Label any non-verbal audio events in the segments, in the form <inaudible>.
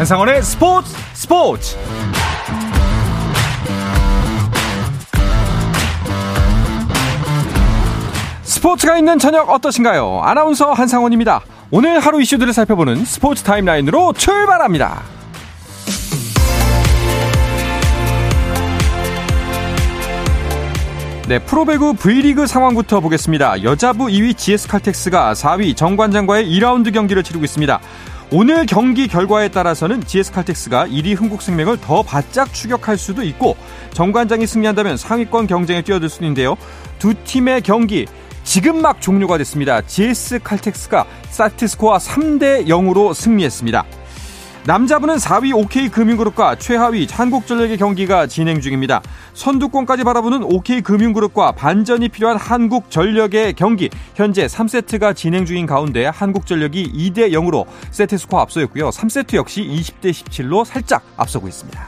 한상원의 스포츠 스포츠 스포츠가 있는 저녁 어떠신가요? 아나운서 한상원입니다. 오늘 하루 이슈들을 살펴보는 스포츠 타임라인으로 출발합니다. 네, 프로배구 V리그 상황부터 보겠습니다. 여자부 2위 GS칼텍스가 4위 정관장과의 2라운드 경기를 치르고 있습니다. 오늘 경기 결과에 따라서는 GS칼텍스가 1위 흥국생명을 더 바짝 추격할 수도 있고 정관장이 승리한다면 상위권 경쟁에 뛰어들 수도 있는데요. 두 팀의 경기 지금 막 종료가 됐습니다. GS칼텍스가 사트스코어 3대 0으로 승리했습니다. 남자부는 4위 OK금융그룹과 최하위 한국전력의 경기가 진행 중입니다. 선두권까지 바라보는 OK금융그룹과 반전이 필요한 한국전력의 경기 현재 3세트가 진행 중인 가운데 한국전력이 2대 0으로 세트 스코어 앞서였고요. 3세트 역시 20대 17로 살짝 앞서고 있습니다.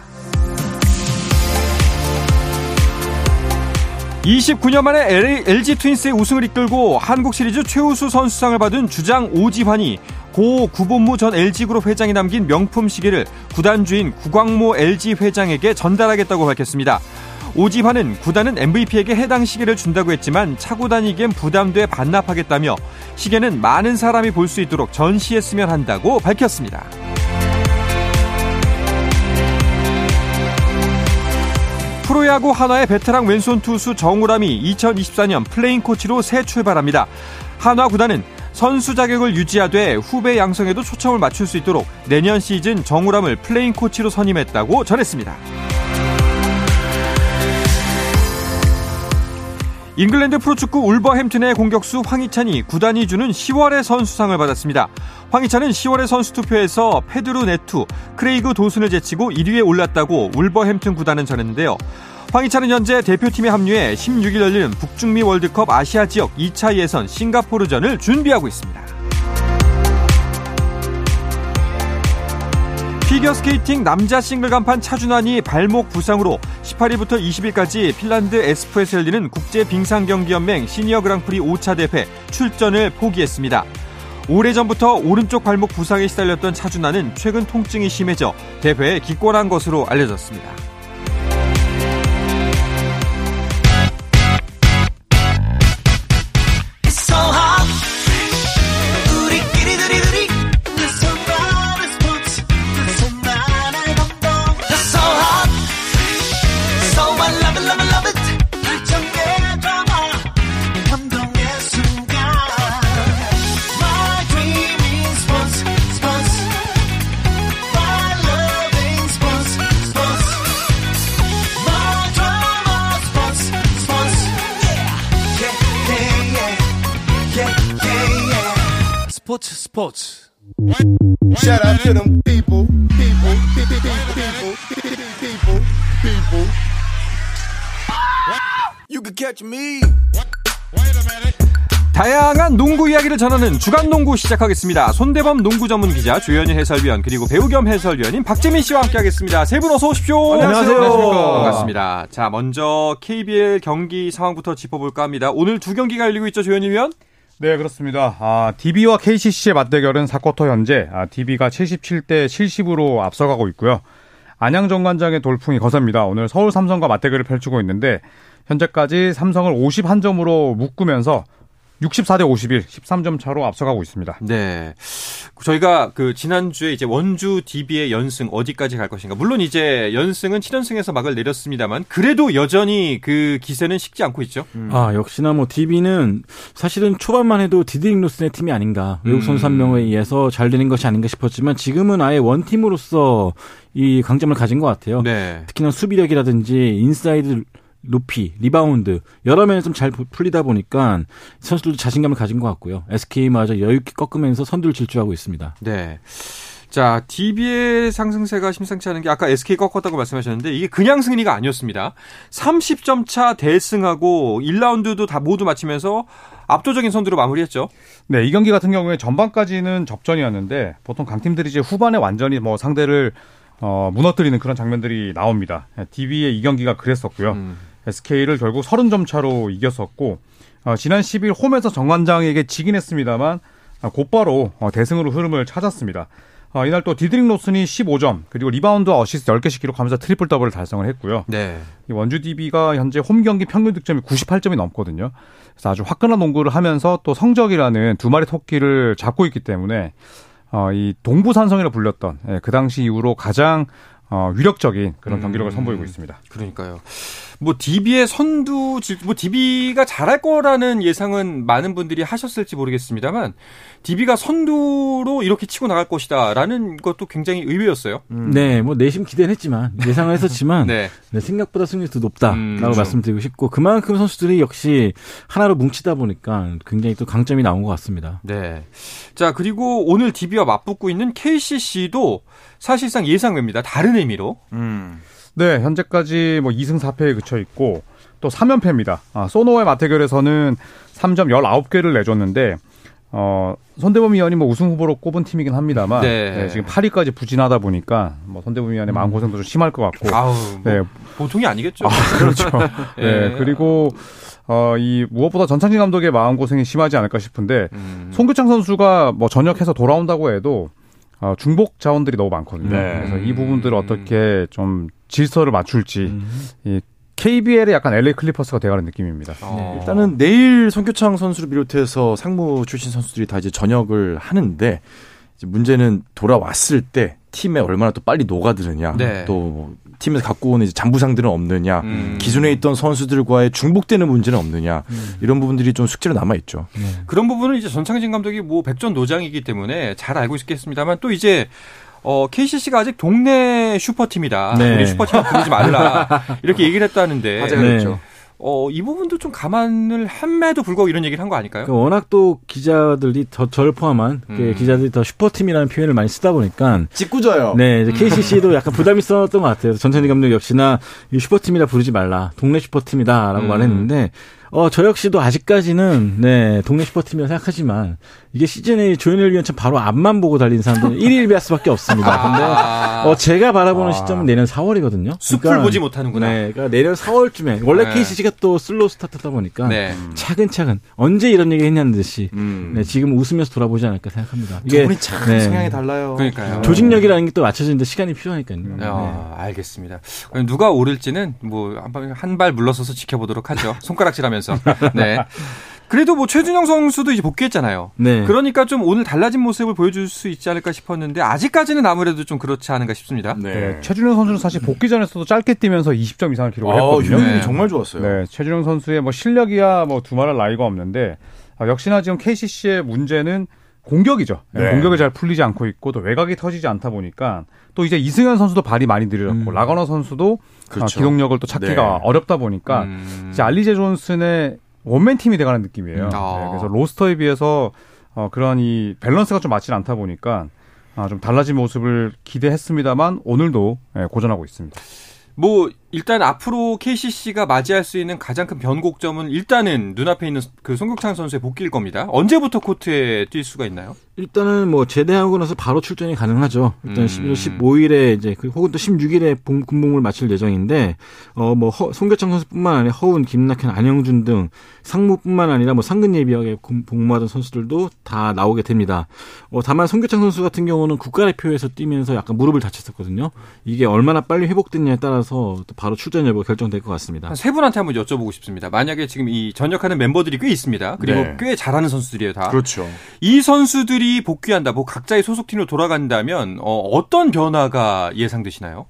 29년 만에 LG 트윈스의 우승을 이끌고 한국 시리즈 최우수 선수상을 받은 주장 오지환이 고 구본무 전 LG그룹 회장이 남긴 명품 시계를 구단 주인 구광모 LG 회장에게 전달하겠다고 밝혔습니다. 오지환은 구단은 MVP에게 해당 시계를 준다고 했지만 차고 다니기엔 부담돼 반납하겠다며 시계는 많은 사람이 볼 수 있도록 전시했으면 한다고 밝혔습니다. 프로야구 한화의 베테랑 왼손 투수 정우람이 2024년 플레잉 코치로 새 출발합니다. 한화 구단은 선수 자격을 유지하되 후배 양성에도 초점을 맞출 수 있도록 내년 시즌 정우람을 플레잉 코치로 선임했다고 전했습니다. 잉글랜드 프로축구 울버햄튼의 공격수 황희찬이 구단이 주는 10월의 선수상을 받았습니다. 황희찬은 10월의 선수 투표에서 페드루 네투, 크레이그 도슨을 제치고 1위에 올랐다고 울버햄튼 구단은 전했는데요. 황희찬은 현재 대표팀에 합류해 16일 열리는 북중미 월드컵 아시아 지역 2차 예선 싱가포르전을 준비하고 있습니다. 피겨스케이팅 남자 싱글 간판 차준환이 발목 부상으로 18일부터 20일까지 핀란드 에스포에서 열리는 국제 빙상경기연맹 시니어 그랑프리 5차 대회 출전을 포기했습니다. 오래전부터 오른쪽 발목 부상에 시달렸던 차준환은 최근 통증이 심해져 대회에 기권한 것으로 알려졌습니다. 스포츠 Shout out to them people, people, people, people, people, people. You can catch me. 다양한 농구 이야기를 전하는 주간 농구 시작하겠습니다. 손대범 농구 전문 기자 조현일 해설위원 그리고 배우 겸 해설위원인 박재민 씨와 함께하겠습니다. 세 분 어서 오십시오. 안녕하세요. 안녕하십니까. 반갑습니다. 자 먼저 KBL 경기 상황부터 짚어볼까 합니다. 오늘 두 경기가 열리고 있죠, 조현일 위원? 네, 그렇습니다. 아, DB와 KCC의 맞대결은 4쿼터 현재 아, DB가 77대 70으로 앞서가고 있고요. 안양 정관장의 돌풍이 거셉니다. 오늘 서울 삼성과 맞대결을 펼치고 있는데 현재까지 삼성을 51점으로 묶으면서 64대 51, 13점 차로 앞서가고 있습니다. 네. 저희가 그 지난주에 이제 원주 DB의 연승 어디까지 갈 것인가. 물론 이제 연승은 7연승에서 막을 내렸습니다만 그래도 여전히 그 기세는 식지 않고 있죠. 아 역시나 뭐 DB는 사실은 초반만 해도 디드릭 로슨의 팀이 아닌가 외국 선수 한 명에 의해서 잘 되는 것이 아닌가 싶었지만 지금은 아예 one team으로서 이 강점을 가진 것 같아요. 네. 특히나 수비력이라든지 인사이드 높이, 리바운드 여러 면에서 좀 잘 풀리다 보니까 선수들도 자신감을 가진 것 같고요. SK마저 여유 있게 꺾으면서 선두를 질주하고 있습니다. 네. 자, DB의 상승세가 심상치 않은 게 아까 SK 꺾었다고 말씀하셨는데 이게 그냥 승리가 아니었습니다. 30점 차 대승하고 1라운드도 다 모두 마치면서 압도적인 선두로 마무리했죠. 네, 이 경기 같은 경우에 전반까지는 접전이었는데 보통 강팀들이 이제 후반에 완전히 뭐 상대를 어, 무너뜨리는 그런 장면들이 나옵니다. DB의 이 경기가 그랬었고요. 음. SK를 결국 30점 차로 이겼었고 어, 지난 10일 홈에서 정관장에게 지긴 했습니다만 어, 곧바로 어, 대승으로 흐름을 찾았습니다. 어, 이날 또 디드릭 로슨이 15점 그리고 리바운드 어시스트 10개씩 기록하면서 트리플 더블을 달성을 했고요. 네. 이 원주 DB가 현재 홈 경기 평균 득점이 98점이 넘거든요. 그래서 아주 화끈한 농구를 하면서 또 성적이라는 두 마리 토끼를 잡고 있기 때문에 어, 이 동부산성이라 불렸던 예, 그 당시 이후로 가장 어, 위력적인 그런 경기력을 음. 선보이고 있습니다. 그러니까요. 뭐 DB의 선두 질- 뭐 DB가 잘할 거라는 예상은 많은 분들이 하셨을지 모르겠습니다만 DB가 선두로 이렇게 치고 나갈 것이다라는 것도 굉장히 의외였어요. 네, 뭐 내심 기대는 했지만 <laughs> 예상을 했었지만 네. 네, 생각보다 승리도 높다라고 음, 그렇죠. 말씀드리고 싶고 그만큼 선수들이 역시 하나로 뭉치다 보니까 굉장히 또 강점이 나온 것 같습니다. 네. 자, 그리고 오늘 DB와 맞붙고 있는 KCC도 사실상 예상외입니다. 다른 의미로. 음. 네, 현재까지 뭐 2승 4패에 그쳐 있고 또 3연패입니다. 아, 소노와의 맞대결에서는 3점 19개를 내줬는데 어, 손대범 위원이 뭐 우승 후보로 꼽은 팀이긴 합니다만 네. 네, 지금 8위까지 부진하다 보니까 뭐 손대범 위원의 마음 고생도 좀 심할 것 같고 아우, 뭐 네, 보통이 아니겠죠. 그렇죠. <laughs> 예. 네, 그리고 어, 이 무엇보다 전창진 감독의 마음 고생이 심하지 않을까 싶은데 음. 송교창 선수가 뭐 전역해서 돌아온다고 해도 어, 중복 자원들이 너무 많거든요. 네. 그래서 이 부분들을 어떻게 좀 질서를 맞출지 음. 이 KBL의 약간 LA 클리퍼스가 돼가는 느낌입니다. 어. 일단은 내일 송교창 선수를 비롯해서 상무 출신 선수들이 다 이제 전역을 하는데 이제 문제는 돌아왔을 때 팀에 얼마나 또 빨리 녹아드느냐, 네. 또뭐 팀에서 갖고 오는 이제 잔부상들은 없느냐, 음. 기존에 있던 선수들과의 중복되는 문제는 없느냐 음. 이런 부분들이 좀 숙제로 남아 있죠. 그런 부분은 이제 전창진 감독이 뭐 백전 노장이기 때문에 잘 알고 있겠습니다만 또 이제 어, KCC가 아직 동네 슈퍼팀이다. 네. 우리 슈퍼팀 부르지 말라. <laughs> 이렇게 얘기를 했다는데. 화제가 네. 됐죠. 어, 이 부분도 좀 감안을 함에도 불구하고 이런 얘기를 한 거 아닐까요? 그러니까 워낙 또 기자들이 더 저를 포함한 그 음. 기자들이 더 슈퍼팀이라는 표현을 많이 쓰다 보니까 짓궂어요. 네, 이제 KCC도 약간 부담이 있었던 것 같아요. 전창진 감독 역시나 이 슈퍼팀이라 부르지 말라. 동네 슈퍼팀이다라고 음. 말했는데 어, 저 역시도 아직까지는 네, 동네 슈퍼팀이라 생각하지만 이게 시즌에 조현일 위원처럼 바로 앞만 보고 달리는 사람들은 일희일비할 수밖에 없습니다. 근데 아, 어, 제가 바라보는 아. 시점은 내년 4월이거든요. 숲을 보지 못하는구나. 네, 그러니까 내년 4월쯤에 원래 네. KCC가 또 slow start다 보니까 네. 차근차근 언제 이런 얘기 했냐는 듯이 음. 네, 지금 웃으면서 돌아보지 않을까 생각합니다. 두 분이 참 네. 성향이 달라요. 그러니까요. 조직력이라는 게 또 맞춰지는데 시간이 필요하니까요. 네. 어, 알겠습니다. 누가 오를지는 뭐 한 발 물러서서 지켜보도록 하죠. 손가락질 하면서. 네. 그래도 뭐 최준영 선수도 이제 복귀했잖아요. 네. 그러니까 좀 오늘 달라진 모습을 보여줄 수 있지 않을까 싶었는데 아직까지는 아무래도 좀 그렇지 않은가 싶습니다. 네. 네, 최준영 선수는 사실 복귀 전에서도 짧게 뛰면서 20점 이상을 기록을 아, 했거든요. 효율이 네. 정말 좋았어요. 네, 최준영 선수의 뭐 실력이야 뭐 두말할 나이가 없는데 아, 역시나 지금 KCC의 문제는 공격이죠. 네, 네. 공격이 잘 풀리지 않고 있고 또 외곽이 터지지 않다 보니까 또 이제 이승현 선수도 발이 많이 느려졌고 음. 라거너 선수도 그렇죠. 아, 기동력을 또 찾기가 네. 어렵다 보니까 음. 이제 알리제 존슨의 원맨 팀이 돼가는 느낌이에요. 음. 아. 네, 그래서 로스터에 비해서 어, 그런 이 밸런스가 좀 맞지 않다 보니까 아, 좀 달라진 모습을 기대했습니다만 오늘도 예, 고전하고 있습니다. 뭐 일단 앞으로 KCC가 맞이할 수 있는 가장 큰 변곡점은 일단은 눈앞에 있는 그 송국창 선수의 복귀일 겁니다. 언제부터 코트에 뛸 수가 있나요? 일단은 뭐 제대하고 나서 바로 출전이 가능하죠. 일단 음. 11월 15일에 이제 그 혹은 또 16일에 군복무를 마칠 예정인데 어뭐 송교창 선수뿐만 아니라 허운, 김낙현, 안영준 등 상무뿐만 아니라 뭐 상근 예비하게 군- 복무하던 선수들도 다 나오게 됩니다. 어 다만 송교창 선수 같은 경우는 국가대표에서 뛰면서 약간 무릎을 다쳤었거든요. 이게 얼마나 빨리 회복됐냐에 따라서 또 바로 출전 여부가 결정될 것 같습니다. 한세 분한테 한번 여쭤보고 싶습니다. 만약에 지금 이 전역하는 멤버들이 꽤 있습니다. 그리고 네. 꽤 잘하는 선수들이에요, 다. 그렇죠. 이 선수들이 복귀한다, 뭐 각자의 소속팀으로 돌아간다면 어, 떤 변화가 예상되시나요?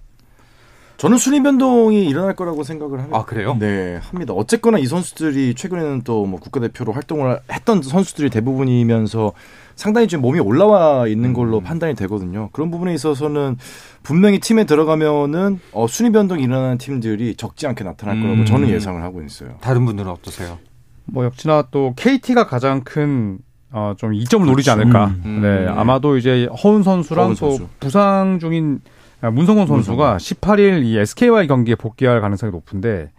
저는 순위 변동이 일어날 거라고 생각을 합니다. 아 그래요? 네, 합니다. 어쨌거나 이 선수들이 최근에는 또 뭐 국가대표로 활동을 했던 선수들이 대부분이면서 상당히 좀 몸이 올라와 있는 걸로 음. 판단이 되거든요. 그런 부분에 있어서는 분명히 팀에 들어가면은 어, 순위 변동이 일어나는 팀들이 적지 않게 나타날 거라고 음. 저는 예상을 하고 있어요. 다른 분들은 어떠세요? 뭐 역시나 또 KT가 가장 큰 어, 좀 이점을 노리지 않을까. 음. 네, 아마도 이제 허운 선수랑 허운 또 선수. 부상 중인 아, 문성곤 선수가 18일 이 SK와의 경기에 복귀할 가능성이 높은데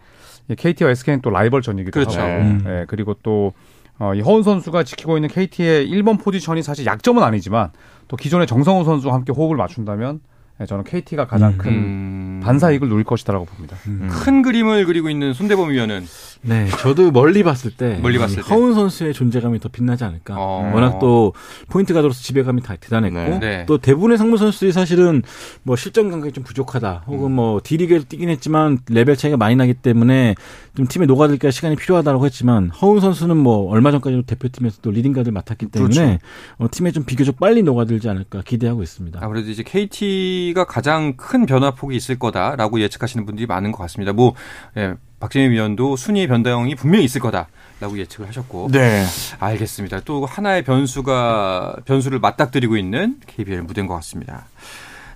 이 KT와 SK는 또 라이벌 전이기도 그렇죠. 하고, 음. 네, 그리고 또 어, 이 허운 선수가 지키고 있는 KT의 1번 포지션이 사실 약점은 아니지만 또 기존의 정성호 선수와 함께 호흡을 맞춘다면 네, 저는 KT가 가장 큰 음. 반사이익을 누릴 것이다라고 봅니다. 큰 그림을 그리고 있는 손대범 위원은 네, 저도 멀리 봤을 때 멀리 봤을 때. 허훈 선수의 존재감이 더 빛나지 않을까. 어. 워낙 또 포인트 가드로서 지배감이 다 대단했고 네. 네. 또 대부분의 상무 선수들이 사실은 뭐 실전 감각이 좀 부족하다. 혹은 뭐 D리그에서 뛰긴 했지만 레벨 차이가 많이 나기 때문에 좀 팀에 녹아들기가 시간이 필요하다고 했지만 허훈 선수는 뭐 얼마 전까지도 대표팀에서 또 leading 가드를 맡았기 때문에 어, 팀에 좀 비교적 빨리 녹아들지 않을까 기대하고 있습니다. 아무래도 이제 KT가 가장 큰 변화폭이 있을 거다라고 예측하시는 분들이 많은 것 같습니다. 뭐 예, 박재민 위원도 순위 변동이 분명히 있을 거다라고 예측을 하셨고 네. 알겠습니다. 또 하나의 변수가 변수를 맞닥뜨리고 있는 KBL 무대인 것 같습니다.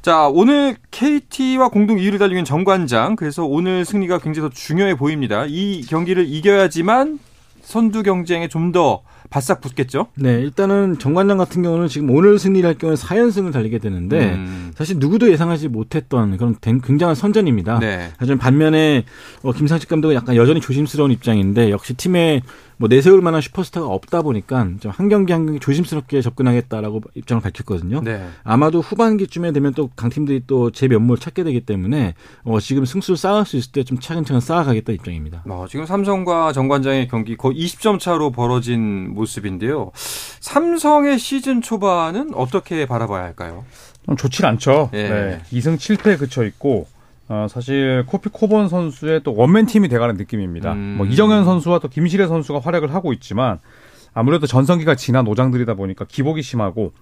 자, 오늘 KT와 공동 2위를 달리고 있는 정관장. 그래서 오늘 승리가 굉장히 더 중요해 보입니다. 이 경기를 이겨야지만 선두 경쟁에 좀더 바싹 붙겠죠? 네, 일단은 정관장 같은 경우는 지금 오늘 승리를 할 경우는 4연승을 달리게 되는데 음. 사실 누구도 예상하지 못했던 그런 댕- 굉장한 선전입니다. 네. 하지만 반면에 어, 김상식 감독은 약간 여전히 조심스러운 입장인데 역시 팀에 뭐 내세울 만한 슈퍼스타가 없다 보니까 좀 한 경기 한 경기 조심스럽게 접근하겠다라고 입장을 밝혔거든요. 네. 아마도 후반기쯤에 되면 또 강팀들이 또 제 면모를 찾게 되기 때문에 어, 지금 승수를 쌓을 수 있을 때 좀 차근차근 쌓아가겠다 입장입니다. 어, 지금 삼성과 정관장의 경기 거의 20점 차로 벌어진 모습인데요. 삼성의 시즌 초반은 어떻게 바라봐야 할까요? 좀 좋질 않죠. 예. 네. 2승 7패에 그쳐 있고 어, 사실 코피 코본 선수의 또 원맨 팀이 돼가는 느낌입니다. 음. 뭐 이정현 선수와 또 김시래 선수가 활약을 하고 있지만 아무래도 전성기가 지난 노장들이다 보니까 기복이 심하고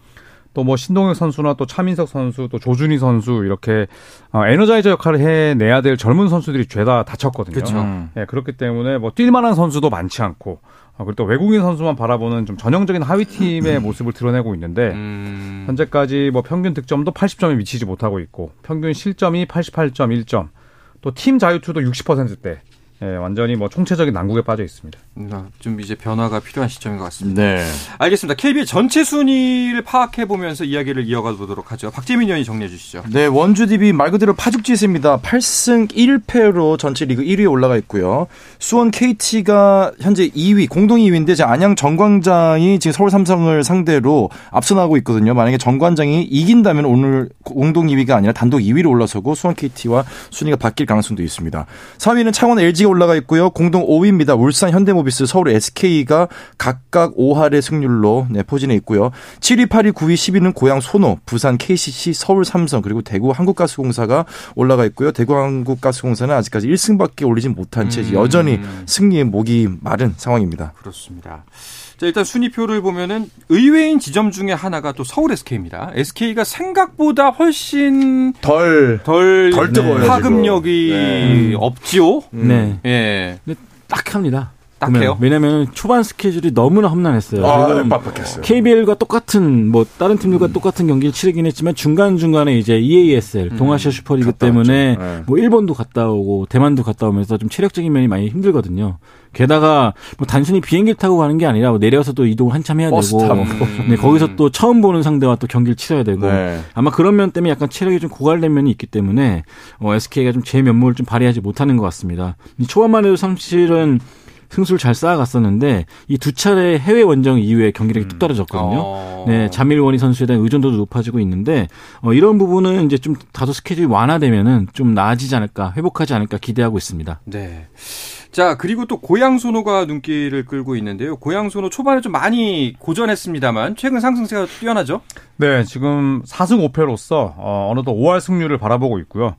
또 뭐 신동혁 선수나 또 차민석 선수 또 조준희 선수 이렇게 어, 에너자이저 역할을 해내야 될 젊은 선수들이 죄다 다쳤거든요. 그쵸. 음. 예, 그렇기 때문에 뭐 뛸만한 선수도 많지 않고 어, 그리고 또 외국인 선수만 바라보는 좀 전형적인 하위 팀의 모습을 드러내고 있는데 음, 현재까지 뭐 평균 득점도 80점에 미치지 못하고 있고 평균 실점이 88.1점 또 팀 자유투도 60%대 예, 완전히 뭐 총체적인 난국에 빠져 있습니다. 음, 좀 이제 변화가 필요한 시점인 것 같습니다. 네. 알겠습니다. KBL 전체 순위를 파악해 보면서 이야기를 이어가 보도록 하죠. 박재민 의원이 정리해 주시죠. 네, 원주 DB 말 그대로 파죽지세입니다. 8승 1패로 전체 리그 1위에 올라가 있고요. 수원 KT가 현재 2위, 공동 2위인데 이제 안양 정광장이 지금 서울 삼성을 상대로 앞서 나가고 있거든요. 만약에 정관장이 이긴다면 오늘 공동 2위가 아니라 단독 2위로 올라서고 수원 KT와 순위가 바뀔 가능성도 있습니다. 3위는 창원 LG가 올라가 있고요. 공동 5위입니다. 울산 현대모비 스, 서울 SK가 각각 5할의 승률로 네, 포진해 있고요. 7위, 8위, 9위, 10위는 고양 소노, 부산 KCC, 서울 삼성 그리고 대구 한국가스공사가 올라가 있고요. 대구 한국가스공사는 아직까지 1승밖에 올리지 못한 채 음. 여전히 승리의 목이 마른 상황입니다. 그렇습니다. 자, 일단 순위표를 보면은 의외인 지점 중에 하나가 또 서울 SK입니다. SK가 생각보다 훨씬 덜 덜, 덜 뜨거워요, 파급력이. 네. 없지요. 네, 예. 딱합니다. 딱해요? 왜냐하면 초반 스케줄이 너무나 험난했어요. 아, 빡빡했어요. KBL과 똑같은 뭐 다른 팀들과 똑같은 경기를 치르긴 했지만 중간 중간에 이제 EASL 동아시아 슈퍼리그 때문에. 네. 뭐 일본도 갔다 오고 대만도 갔다 오면서 좀 체력적인 면이 많이 힘들거든요. 게다가 뭐 단순히 비행기 타고 가는 게 아니라 뭐 내려서도 이동을 한참 해야 되고. 네 거기서 또 처음 보는 상대와 또 경기를 치러야 되고 네. 아마 그런 면 때문에 약간 체력이 좀 고갈된 면이 있기 때문에 어, SK가 좀 제 면모를 좀 발휘하지 못하는 것 같습니다. 이 초반만 해도 사실은 승수를 잘 쌓아갔었는데 이 두 차례 해외 원정 이후에 경기력이 뚝 떨어졌거든요. 어. 네, 자밀원이 선수에 대한 의존도도 높아지고 있는데 어, 이런 부분은 이제 좀 다소 스케줄이 완화되면은 좀 나아지지 않을까, 회복하지 않을까 기대하고 있습니다. 네. 자, 그리고 또 고양소노가 눈길을 끌고 있는데요. 고양소노 초반에 좀 많이 고전했습니다만 최근 상승세가 뛰어나죠? 네, 지금 4승 5패로서 어, 어느덧 5할 승률을 바라보고 있고요.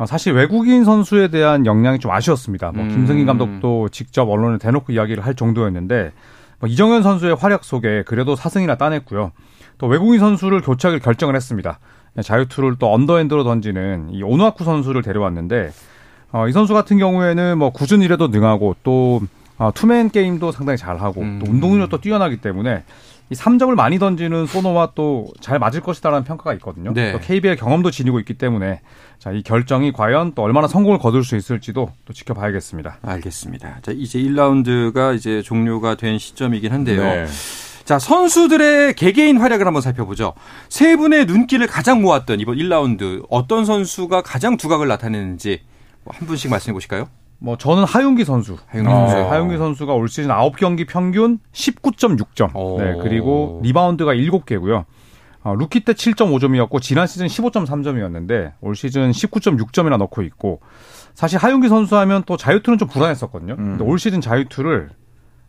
어, 사실 외국인 선수에 대한 역량이 좀 아쉬웠습니다. 뭐 음. 김승희 감독도 직접 언론에 대놓고 이야기를 할 정도였는데 뭐 이정현 선수의 활약 속에 그래도 4승이나 따냈고요. 또 외국인 선수를 교체하기로 결정을 했습니다. 자유투를 또 언더핸드로 던지는 이 오누아쿠 선수를 데려왔는데 어, 이 선수 같은 경우에는 뭐 일에도 능하고 또 어, 투맨 게임도 상당히 잘하고 음. 또 운동 능력도 뛰어나기 때문에 이 3점을 많이 던지는 소노와 또 잘 맞을 것이다라는 평가가 있거든요. 네. 또 KBL 경험도 지니고 있기 때문에 자, 이 결정이 과연 또 얼마나 성공을 거둘 수 있을지도 또 지켜봐야겠습니다. 알겠습니다. 자, 이제 1라운드가 이제 종료가 된 시점이긴 한데요. 네. 자, 선수들의 개개인 활약을 한번 살펴보죠. 세 분의 눈길을 가장 모았던 이번 1라운드 어떤 선수가 가장 두각을 나타내는지 뭐 한 분씩 말씀해 보실까요? 뭐 저는 하윤기 선수. 하윤기 네, 선수. 하윤기 선수가 올 시즌 9경기 평균 19.6점. 오. 네, 그리고 리바운드가 7개고요. 어, 루키 때 7.5점이었고 지난 시즌 15.3점이었는데 올 시즌 19.6점이나 넣고 있고 사실 하윤기 선수 하면 또 자유투는 좀 불안했었거든요. 음. 근데 올 시즌 자유투를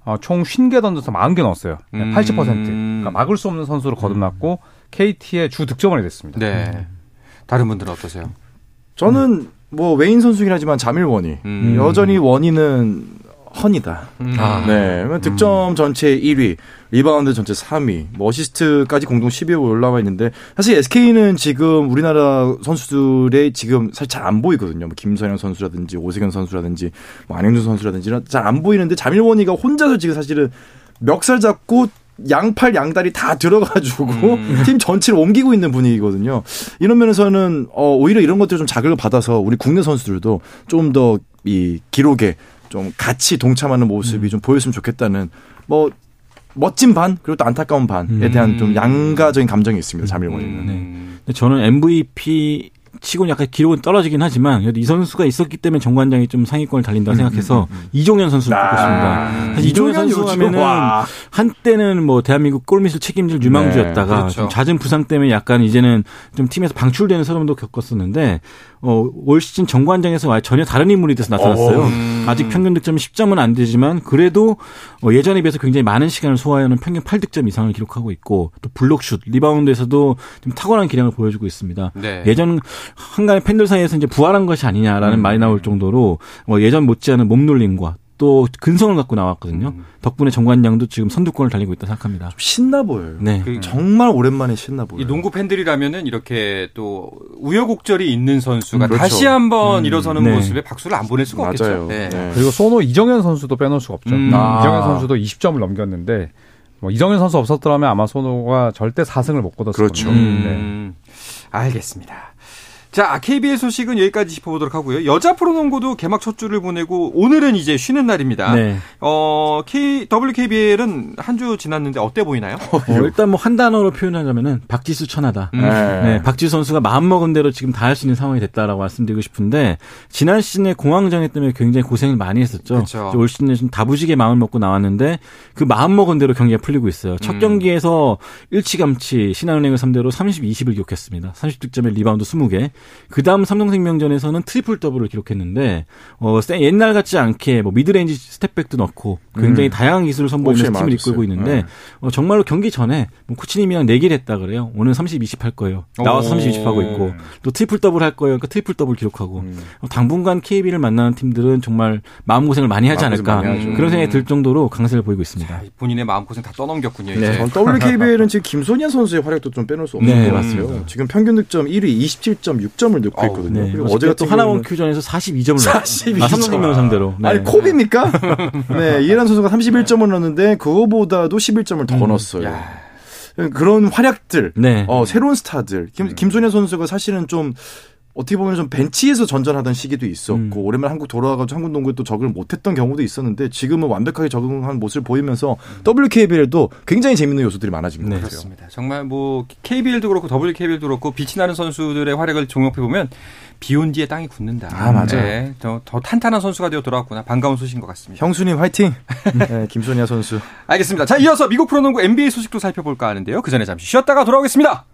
어, 총 50개 던져서 40개 넣었어요. 음. 80%. 그러니까 막을 수 없는 선수로 거듭났고 KT의 주 득점원이 됐습니다. 네. 다른 분들은 어떠세요? 저는 뭐 외인 선수긴 하지만 자밀 워니 음. 여전히 워니는 워니다. 아. 네, 득점 전체 1위, 리바운드 전체 3위, 뭐 어시스트까지 공동 10위에 올라와 있는데 사실 SK는 지금 우리나라 선수들의 지금 사실 잘 안 보이거든요. 뭐 김선형 선수라든지 오세근 선수라든지 뭐 안영준 선수라든지 잘 안 보이는데 자밀 워니가 혼자서 지금 사실은 멱살 잡고 양팔 양다리 다 들어가지고 음. <laughs> 팀 전체를 옮기고 있는 분위기거든요. 이런 면에서는 어, 오히려 이런 것들 좀 자극을 받아서 우리 국내 선수들도 좀 더 이 기록에 좀 같이 동참하는 모습이 좀 보였으면 좋겠다는 뭐 멋진 반 그리고 또 안타까운 반에 대한 좀 양가적인 감정이 있습니다. 자밀원이는. 음. 근데 저는 MVP 치고는 약간 기록은 떨어지긴 하지만 그래도 이 선수가 있었기 때문에 정관장이 좀 상위권을 달린다 고 생각해서 이종현 선수를 뽑고 싶습니다. 이종현 선수 하면은 와. 한때는 뭐 대한민국 골밑을 책임질 유망주였다가 네, 그렇죠. 좀 잦은 부상 때문에 약간 이제는 좀 팀에서 방출되는 서름도 겪었었는데 어, 올 시즌 정관장에서 전혀 다른 인물이 돼서 나타났어요. 음. 아직 평균 득점이 10점은 안 되지만 그래도 어, 예전에 비해서 굉장히 많은 시간을 소화하는 평균 8득점 이상을 기록하고 있고 또 블록슛, 리바운드에서도 좀 탁월한 기량을 보여주고 있습니다. 네. 예전 항간의 팬들 사이에서 이제 부활한 것이 아니냐라는 음. 말이 나올 정도로 어, 예전 못지않은 몸놀림과 또 근성을 갖고 나왔거든요. 음. 덕분에 정관장도 지금 선두권을 달리고 있다 생각합니다. 신나 보여요. 네. 그 정말 오랜만에 신나 보여요. 이 농구 팬들이라면은 이렇게 또 우여곡절이 있는 선수가 음, 그렇죠. 다시 한번 일어서는 네. 모습에 박수를 안 보낼 수가 없겠죠. 맞아요. 네. 네. 그리고 소노 이정현 선수도 빼놓을 수가 없죠. 음. 이정현 아. 선수도 20점을 넘겼는데 뭐 이정현 선수 없었더라면 아마 소노가 절대 4승을 못 거뒀을 그렇죠. 겁니다. 음. 네. 음, 알겠습니다. 자, KBL 소식은 여기까지 짚어보도록 하고요. 여자 프로농구도 개막 첫 주를 보내고 오늘은 이제 쉬는 날입니다. 네. 어, K, WKBL은 한 주 지났는데 어때 보이나요? 어, 일단 뭐 한 단어로 표현하자면은 박지수 천하다. 음. 네. 네, 박지수 선수가 마음 먹은 대로 지금 다 할 수 있는 상황이 됐다라고 말씀드리고 싶은데 지난 시즌에 공황장애 때문에 굉장히 고생을 많이 했었죠. 그렇죠. 올 시즌에 좀 다부지게 마음을 먹고 나왔는데 그 마음 먹은 대로 경기가 풀리고 있어요. 첫 음. 경기에서 일찌감치 신한은행을 상대로 30, 20을 기록했습니다. 30득점에 리바운드 20개. 그 다음 삼성생명전에서는 트리플 더블을 기록했는데 어, 세- 옛날 같지 않게 뭐 mid-range step back도 넣고 굉장히 다양한 기술을 선보이면서 팀을. 이끌고 있는데 네. 어, 정말로 경기 전에 뭐 코치님이랑 내기를 했다 그래요. 오늘 30, 20 할 거예요. 나와서 오. 30, 20 하고 있고 또 트리플 더블 할 거예요. 그러니까 트리플 더블 기록하고 음. 어, 당분간 KB를 만나는 팀들은 정말 마음 고생을 많이 하지 않을까 많이. 그런 생각이 들 정도로 강세를 보이고 있습니다. 자, 본인의 마음 고생 다 떠넘겼군요. 네. 이제. 전 WKBL은 지금 <laughs> 김소니아 선수의 활약도 좀 빼놓을 수 없는 네, 것 맞습니다. 같아요. 지금 평균 득점 1위 27.6 점을 넣고 어우, 있거든요. 네. 그리고 어제 어제 또 하나원 큐전에서 42점을 42 아, 삼성생명 상대로. 네. 아니 코비입니까? <laughs> 네, 이해란 선수가 31점을 넣었는데 그거보다도 11점을 더 넣었어요. 야. 그런 활약들, 네. 어, 새로운 스타들. 김, 김소니아 선수가 사실은 좀 어떻게 보면 좀 벤치에서 전전하던 시기도 있었고 음. 오랜만에 한국 돌아와가지고 한국 농구에 또 적응을 못했던 경우도 있었는데 지금은 완벽하게 적응한 모습을 보이면서 WKBL도 굉장히 재밌는 요소들이 많아진 것 네. 같아요. 그렇습니다. 정말 뭐 KBL도 그렇고 WKBL도 그렇고 빛이 나는 선수들의 활약을 종합해 보면 비온 뒤에 땅이 굳는다. 아, 맞아요. 네, 더, 더 탄탄한 선수가 되어 돌아왔구나. 반가운 소식인 것 같습니다. 형수님 화이팅! <laughs> 네, 김소니아 선수. 알겠습니다. 자, 이어서 미국 프로농구 NBA 소식도 살펴볼까 하는데요. 그 전에 잠시 쉬었다가 돌아오겠습니다.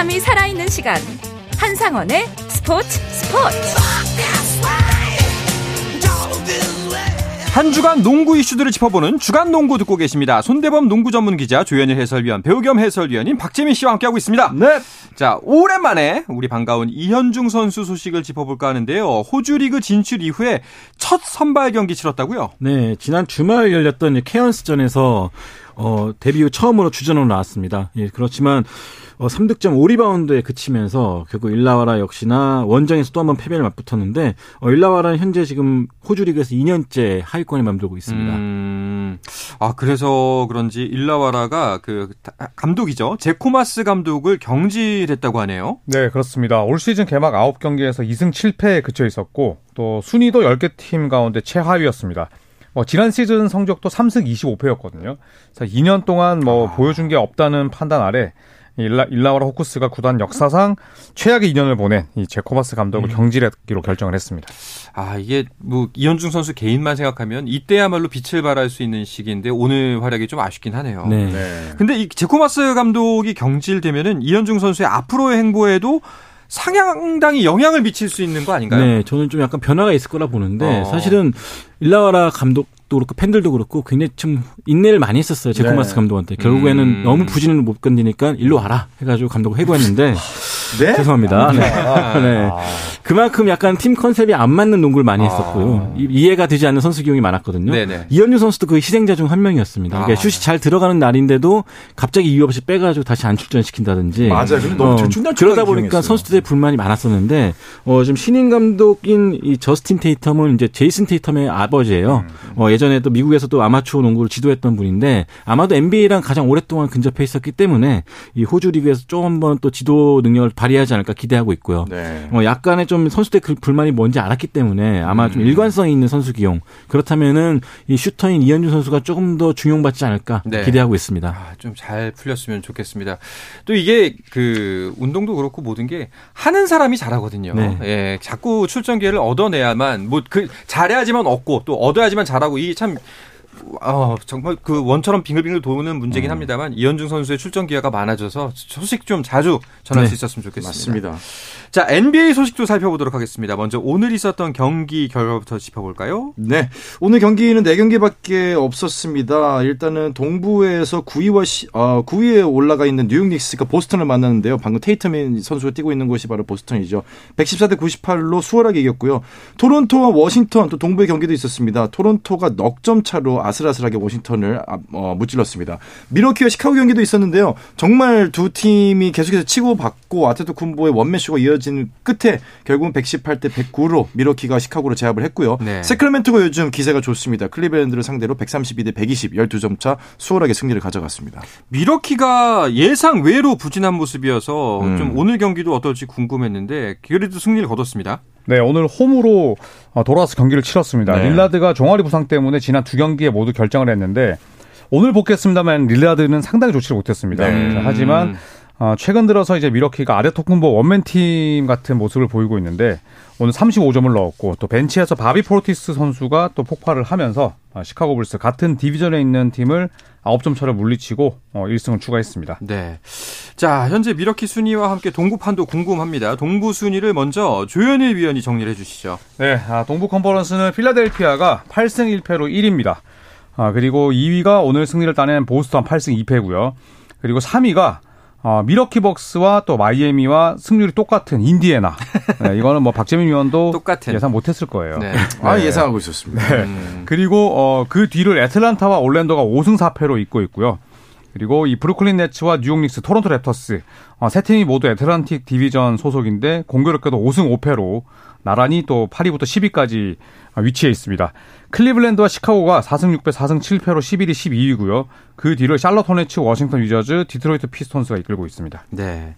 짜릿함이 살아있는 시간 한상원의 스포츠 스포츠 한 주간 농구 이슈들을 짚어보는 주간 농구 듣고 계십니다. 손대범 농구 전문 기자 조현일 해설위원, 배우 겸 해설위원인 박재민 씨와 함께하고 있습니다. 네. 자, 오랜만에 우리 반가운 이현중 선수 소식을 짚어볼까 하는데요. 호주 리그 진출 이후에 첫 선발 경기 치렀다고요? 네, 지난 주말 열렸던 케언스전에서 어, 데뷔 후 처음으로 주전으로 나왔습니다. 예, 그렇지만 어, 3득점 5리바운드에 그치면서 결국 일라와라 역시나 원정에서 또 한 번 패배를 맞붙었는데 어, 일라와라는 현재 지금 호주 리그에서 2년째 하위권에 맘들고 있습니다. 음, 아, 그래서 그런지 일라와라가 그 다- 감독이죠. 제코마스 감독을 경질했다고 하네요. 네, 그렇습니다. 올 시즌 개막 9경기에서 2승 7패에 그쳐 있었고 또 순위도 10개 팀 가운데 최하위였습니다. 뭐 지난 시즌 성적도 3승 25패였거든요. 그래서 2년 동안 뭐 보여준 게 없다는 판단 아래 일라, 일라와라 호쿠스가 구단 역사상 최악의 2년을 보낸 이 제코바스 감독을 경질하기로 결정을 했습니다. 아, 이게 뭐 이현중 선수 개인만 생각하면 이때야말로 빛을 발할 수 있는 시기인데 오늘 활약이 좀 아쉽긴 하네요. 네. 근데 이 제코마스 감독이 경질되면은 이현중 선수의 앞으로의 행보에도 상당히 영향을 미칠 수 있는 거 아닌가요? 네, 저는 좀 약간 변화가 있을 거라 보는데 어. 사실은 일라와라 감독 도 그렇고 팬들도 그렇고 굉장히 좀 인내를 많이 했었어요 제코마스 네. 감독한테 결국에는 음. 너무 부진을 못 견디니까 일로 와라 해가지고 감독을 해고했는데 <laughs> 네? 죄송합니다. 네. 네. 그만큼 약간 팀 컨셉이 안 맞는 농구를 많이 했었고요. 이- 이해가 되지 않는 선수 기용이 많았거든요. 네네. 이현주 선수도 그 희생자 중 한 명이었습니다. 그러니까 아. 슛이 잘 들어가는 날인데도 갑자기 이유 없이 빼가지고 다시 안 출전시킨다든지. 맞아요. 너무 들쭉날쭉하게 그러다 보니까. 선수들의 불만이 많았었는데 어, 지금 신인 감독인 이 저스틴 테이텀은 이제 제이슨 테이텀의 아버지예요. 어, 예전에도 미국에서도 아마추어 농구를 지도했던 분인데 아마도 NBA랑 가장 오랫동안 근접해 있었기 때문에 이 호주 리그에서 좀 한번 또 지도 능력을 발휘하지 않을까 기대하고 있고요. 네. 어, 약간의 좀 선수들 그 불만이 뭔지 알았기 때문에 아마 음. 좀 일관성이 있는 선수 기용. 그렇다면은 이 슈터인 이현준 선수가 조금 더 중용받지 않을까 네. 기대하고 있습니다. 아, 좀잘 풀렸으면 좋겠습니다. 또 이게 그 운동도 그렇고 모든 게 하는 사람이 잘하거든요. 네. 예, 자꾸 출전 기회를 얻어내야만 뭐 그 잘해야지만 얻고 또 얻어야지만 잘하고 이 게참 어, 정말 그 원처럼 빙글빙글 도는 문제긴 합니다만 이현중 선수의 출전 기회가 많아져서 소식 좀 자주 전할 네. 수 있었으면 좋겠습니다. 맞습니다. 자, NBA 소식도 살펴보도록 하겠습니다. 먼저 오늘 있었던 경기 결과부터 짚어볼까요? 네. 오늘 경기는 4 경기밖에 없었습니다. 일단은 동부에서 9위와 시, 어, 9위에 올라가 있는 뉴욕 닉스가 보스턴을 만났는데요. 방금 테이터맨 선수가 뛰고 있는 곳이 바로 보스턴이죠. 114대 98로 수월하게 이겼고요. 토론토와 워싱턴 또 동부의 경기도 있었습니다. 토론토가 넉 점 차로 아슬아슬하게 워싱턴을 앞- 어, 무찔렀습니다. 밀워키와 시카고 경기도 있었는데요. 정말 두 팀이 계속해서 치고받고 아데토쿤보의 원맨쇼가 이어진 끝에 결국은 118대 109로 밀워키가 시카고로 제압을 했고요. 네. 새크라멘토가 요즘 기세가 좋습니다. 클리브랜드를 상대로 132대 120, 12점 차 수월하게 승리를 가져갔습니다. 밀워키가 예상 외로 부진한 모습이어서 음. 좀 오늘 경기도 어떨지 궁금했는데 그래도 승리를 거뒀습니다. 네, 오늘 홈으로 어, 돌아와서 경기를 치렀습니다. 네. 릴라드가 종아리 부상 때문에 지난 두 경기에 모두 결장을 했는데 오늘 복귀했습니다만 릴라드는 상당히 좋지를 못했습니다. 네. 자, 하지만 어, 최근 들어서 이제 밀워키가 아데토쿤보 원맨 팀 같은 모습을 보이고 있는데 오늘 35점을 넣었고 또 벤치에서 바비 포르티스 선수가 또 폭발을 하면서 어, 시카고 불스 같은 division에 있는 팀을 9점 차로 물리치고 어, 1승을 추가했습니다. 네. 자, 현재 밀워키 순위와 함께 동부판도 궁금합니다. 동부 순위를 먼저 조현일 위원이 정리를 해 주시죠. 네, 아, 동부 컨퍼런스는 필라델피아가 8승 1패로 1위입니다. 아, 그리고 2위가 오늘 승리를 따낸 보스턴 8승 2패고요. 그리고 3위가 어, 밀워키 벅스와 또 마이애미와 승률이 똑같은 인디애나. <laughs> 네, 이거는 뭐 박재민 위원도 똑같은. 예상 못했을 거예요. 네. 아, 예상하고 있었습니다. 음, 그리고 어, 그 뒤를 애틀란타와 올랜도가 5승 4패로 잇고 있고요. 그리고 이 브루클린 네츠와 뉴욕 닉스, 토론토 랩터스 어, 세 팀이 모두 애틀란틱 디비전 소속인데 공교롭게도 5승 5패로 나란히 또 8위부터 10위까지 위치해 있습니다. 클리블랜드와 시카고가 4승 6패, 4승 7패로 11위, 12위고요. 그 뒤를 샬럿 호네츠, 워싱턴 위저즈, 디트로이트 피스톤스가 잇고 있습니다. 네.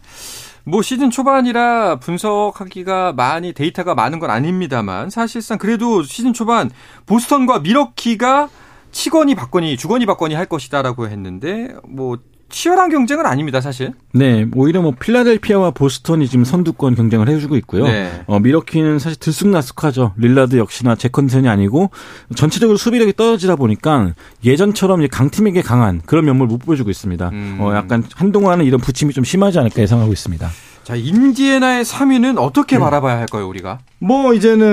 뭐 시즌 초반이라 분석하기가 많이 데이터가 많은 건 아닙니다만 사실상 그래도 시즌 초반 보스턴과 미러키가 치거니 받거니 주거니 받거니 할 것이다라고 했는데 뭐 치열한 경쟁은 아닙니다 사실. 네, 오히려 뭐 필라델피아와 보스턴이 지금 선두권 경쟁을 해주고 있고요. 네. 어, 미러키는 사실 들쑥날쑥하죠. 릴라드 역시나 제 컨디션이 아니고 전체적으로 수비력이 떨어지다 보니까 예전처럼 이제 강팀에게 강한 그런 면모를 못 보여주고 있습니다. 음. 어, 약간 한동안은 이런 부침이 좀 심하지 않을까 예상하고 있습니다. 자 인디애나의 3위는 어떻게 바라봐야 할까요 우리가? 뭐, 이제는,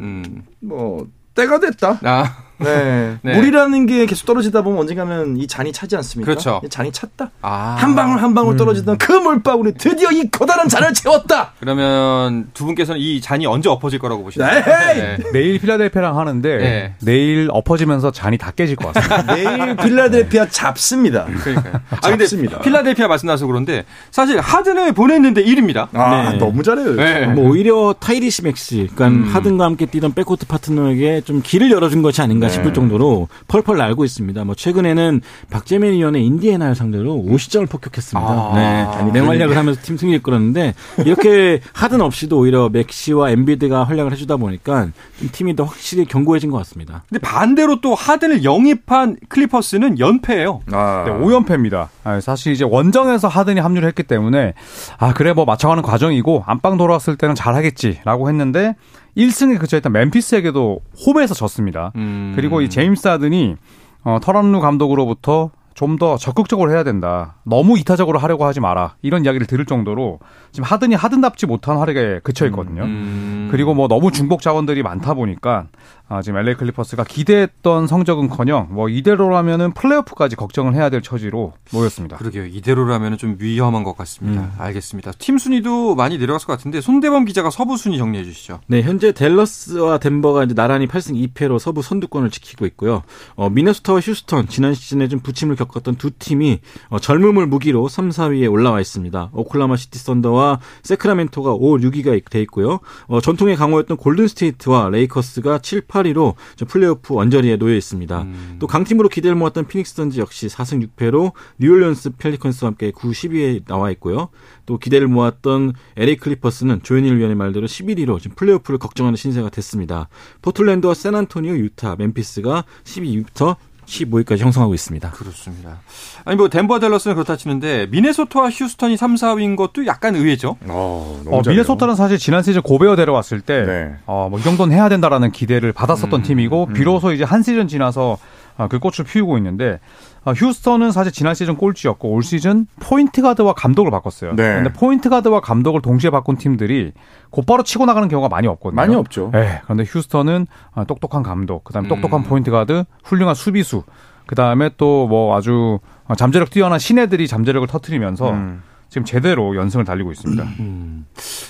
음. 뭐, 때가 됐다. 아 네. 네. 물이라는 게 계속 떨어지다 보면 언젠가는 이 잔이 차지 않습니까? 그렇죠. 이 잔이 찼다. 아. 한 방울 한 방울 떨어지던 그 물방울이 드디어 이 커다란 잔을 채웠다. 그러면 두 분께서는 이 잔이 언제 엎어질 거라고 보시나요? 네. <laughs> 내일 필라델피아랑 하는데 네. 내일 엎어지면서 잔이 다 깨질 것 같습니다. <laughs> 내일 필라델피아 잡습니다. 그러니까요. 아 근데 잡습니다. 필라델피아 말씀 나서 그런데 사실 하든을 보냈는데 1위입니다. 아, 네. 너무 잘해요. 네. 뭐 오히려 타이리스 맥시, 그러니까 음. 하든과 함께 뛰던 백코트 파트너에게 좀 길을 열어준 것이 아닌가 아닌가 네. 싶을 정도로 펄펄 날고 있습니다. 뭐 최근에는 박재민 위원의 인디애나를 상대로 50점을 폭격했습니다. 아, 네. 맹활약을 하면서 팀 승리를 끌었는데 이렇게 <laughs> 하든 없이도 오히려 맥시와 엠비드가 활약을 해주다 보니까 좀 팀이 더 확실히 견고해진 것 같습니다. 근데 반대로 또 하든을 영입한 클리퍼스는 연패예요. 아. 네, 5연패입니다. 아, 사실 이제 원정에서 하든이 합류를 했기 때문에 아 그래 뭐 맞춰가는 과정이고 안방 돌아왔을 때는 잘하겠지라고 했는데 1승에 그쳐있던 멤피스에게도 홈에서 졌습니다. 음. 그리고 이 제임스 하든이 어, 터런루 감독으로부터 좀 더 적극적으로 해야 된다. 너무 이타적으로 하려고 하지 마라. 이런 이야기를 들을 정도로 지금 하든이 하든답지 못한 활약에 그쳐 있거든요. 음. 그리고 뭐 너무 중복 자원들이 많다 보니까 아, 지금 LA 클리퍼스가 기대했던 성적은커녕 뭐 이대로라면은 플레이오프까지 걱정을 해야 될 처지로 모였습니다. 그러게요. 이대로라면 좀 위험한 것 같습니다. 알겠습니다. 팀 순위도 많이 내려갔을 것 같은데 손대범 기자가 서부 순위 정리해 주시죠. 네, 현재 댈러스와 덴버가 이제 나란히 8승 2패로 서부 선두권을 지키고 있고요. 어, 미네소타와 휴스턴 지난 시즌에 좀 부침을 겪었던 두 팀이 어, 젊음을 무기로 3, 4위에 올라와 있습니다. 오클라호마 시티 썬더와 새크라멘토가 5, 6위가 돼 있고요. 어, 전통의 강호였던 골든 스테이트와 레이커스가 7, 8 위로 플레이오프 언저리에 놓여 있습니다. 또 강팀으로 기대를 모았던 피닉스 선즈 역시 4승 6패로 뉴올리언스 펠리컨스와 함께 9, 10위에 나와 있고요. 또 기대를 모았던 LA 클리퍼스는 조현일 위원의 말대로 11위로 지금 플레이오프를 걱정하는 신세가 됐습니다. 포틀랜드와 샌안토니오, 유타, 멤피스가 12위부터 15위까지 형성하고 있습니다. 그렇습니다. 아니 뭐 덴버 댈러스는 그렇다 치는데 미네소타와 휴스턴이 3, 4위인 것도 약간 의외죠. 어, 너무 어. 미네소타는 사실 지난 시즌 고베어 데려왔을 때, 네. 어, 뭐, 이 정도는 해야 된다라는 기대를 받았었던 음, 팀이고, 비로소 이제 한 시즌 지나서 아, 그 꽃을 피우고 있는데, 아, 휴스턴은 사실 지난 시즌 꼴찌였고, 올 시즌 포인트 가드와 감독을 바꿨어요. 네. 근데 포인트 가드와 감독을 동시에 바꾼 팀들이 곧바로 치고 나가는 경우가 많이 없거든요. 많이 없죠. 네. 그런데 휴스턴은 아, 똑똑한 감독, 그 다음에 똑똑한 음. 포인트 가드, 훌륭한 수비수, 그 다음에 또 뭐 아주 잠재력 뛰어난 신예들이 잠재력을 터트리면서 음. 지금 제대로 연승을 달리고 있습니다.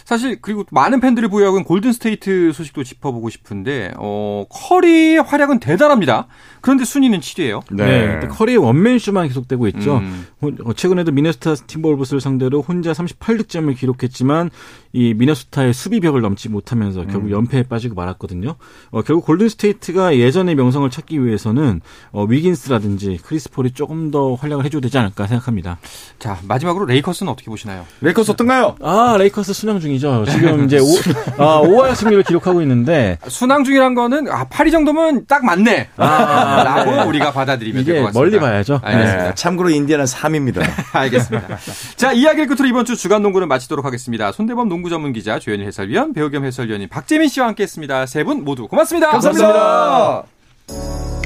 사실 그리고 많은 팬들이 보유하고 있는 골든 스테이트 소식도 짚어보고 싶은데 어 커리의 활약은 대단합니다. 그런데 순위는 7위예요. 네. 근데 커리의 원맨쇼만 계속되고 있죠. 음. 혼- 어, 최근에도 미네소타 팀버울브스를 상대로 혼자 38득점을 기록했지만 이 미네소타의 수비벽을 넘지 못하면서 결국 연패에 빠지고 말았거든요. 어, 결국 골든 스테이트가 예전의 명성을 찾기 위해서는 어, 위긴스라든지 크리스 폴이 조금 더 활약을 해줘야 되지 않을까 생각합니다. 자 마지막으로 레이커스 는 어떻게 보시나요? 레이커스 어떤가요? 아 레이커스 순항 중이죠. 지금 이제 오, <laughs> 아, 5할 승리를 기록하고 있는데 순항 중이란 거는 아 8위 정도면 딱 맞네. 아, 라고 네. 우리가 받아들이면 될 것 같습니다. 멀리 봐야죠. 알겠습니다. 네, 참고로 인디아는 3입니다. <laughs> 알겠습니다. 자, 이야기를 끝으로 이번 주 주간 농구는 마치도록 하겠습니다. 손대범 농구 전문 기자, 조현일 해설위원, 배우 겸 해설위원인 박재민 씨와 함께 했습니다. 세 분 모두 고맙습니다. 감사합니다.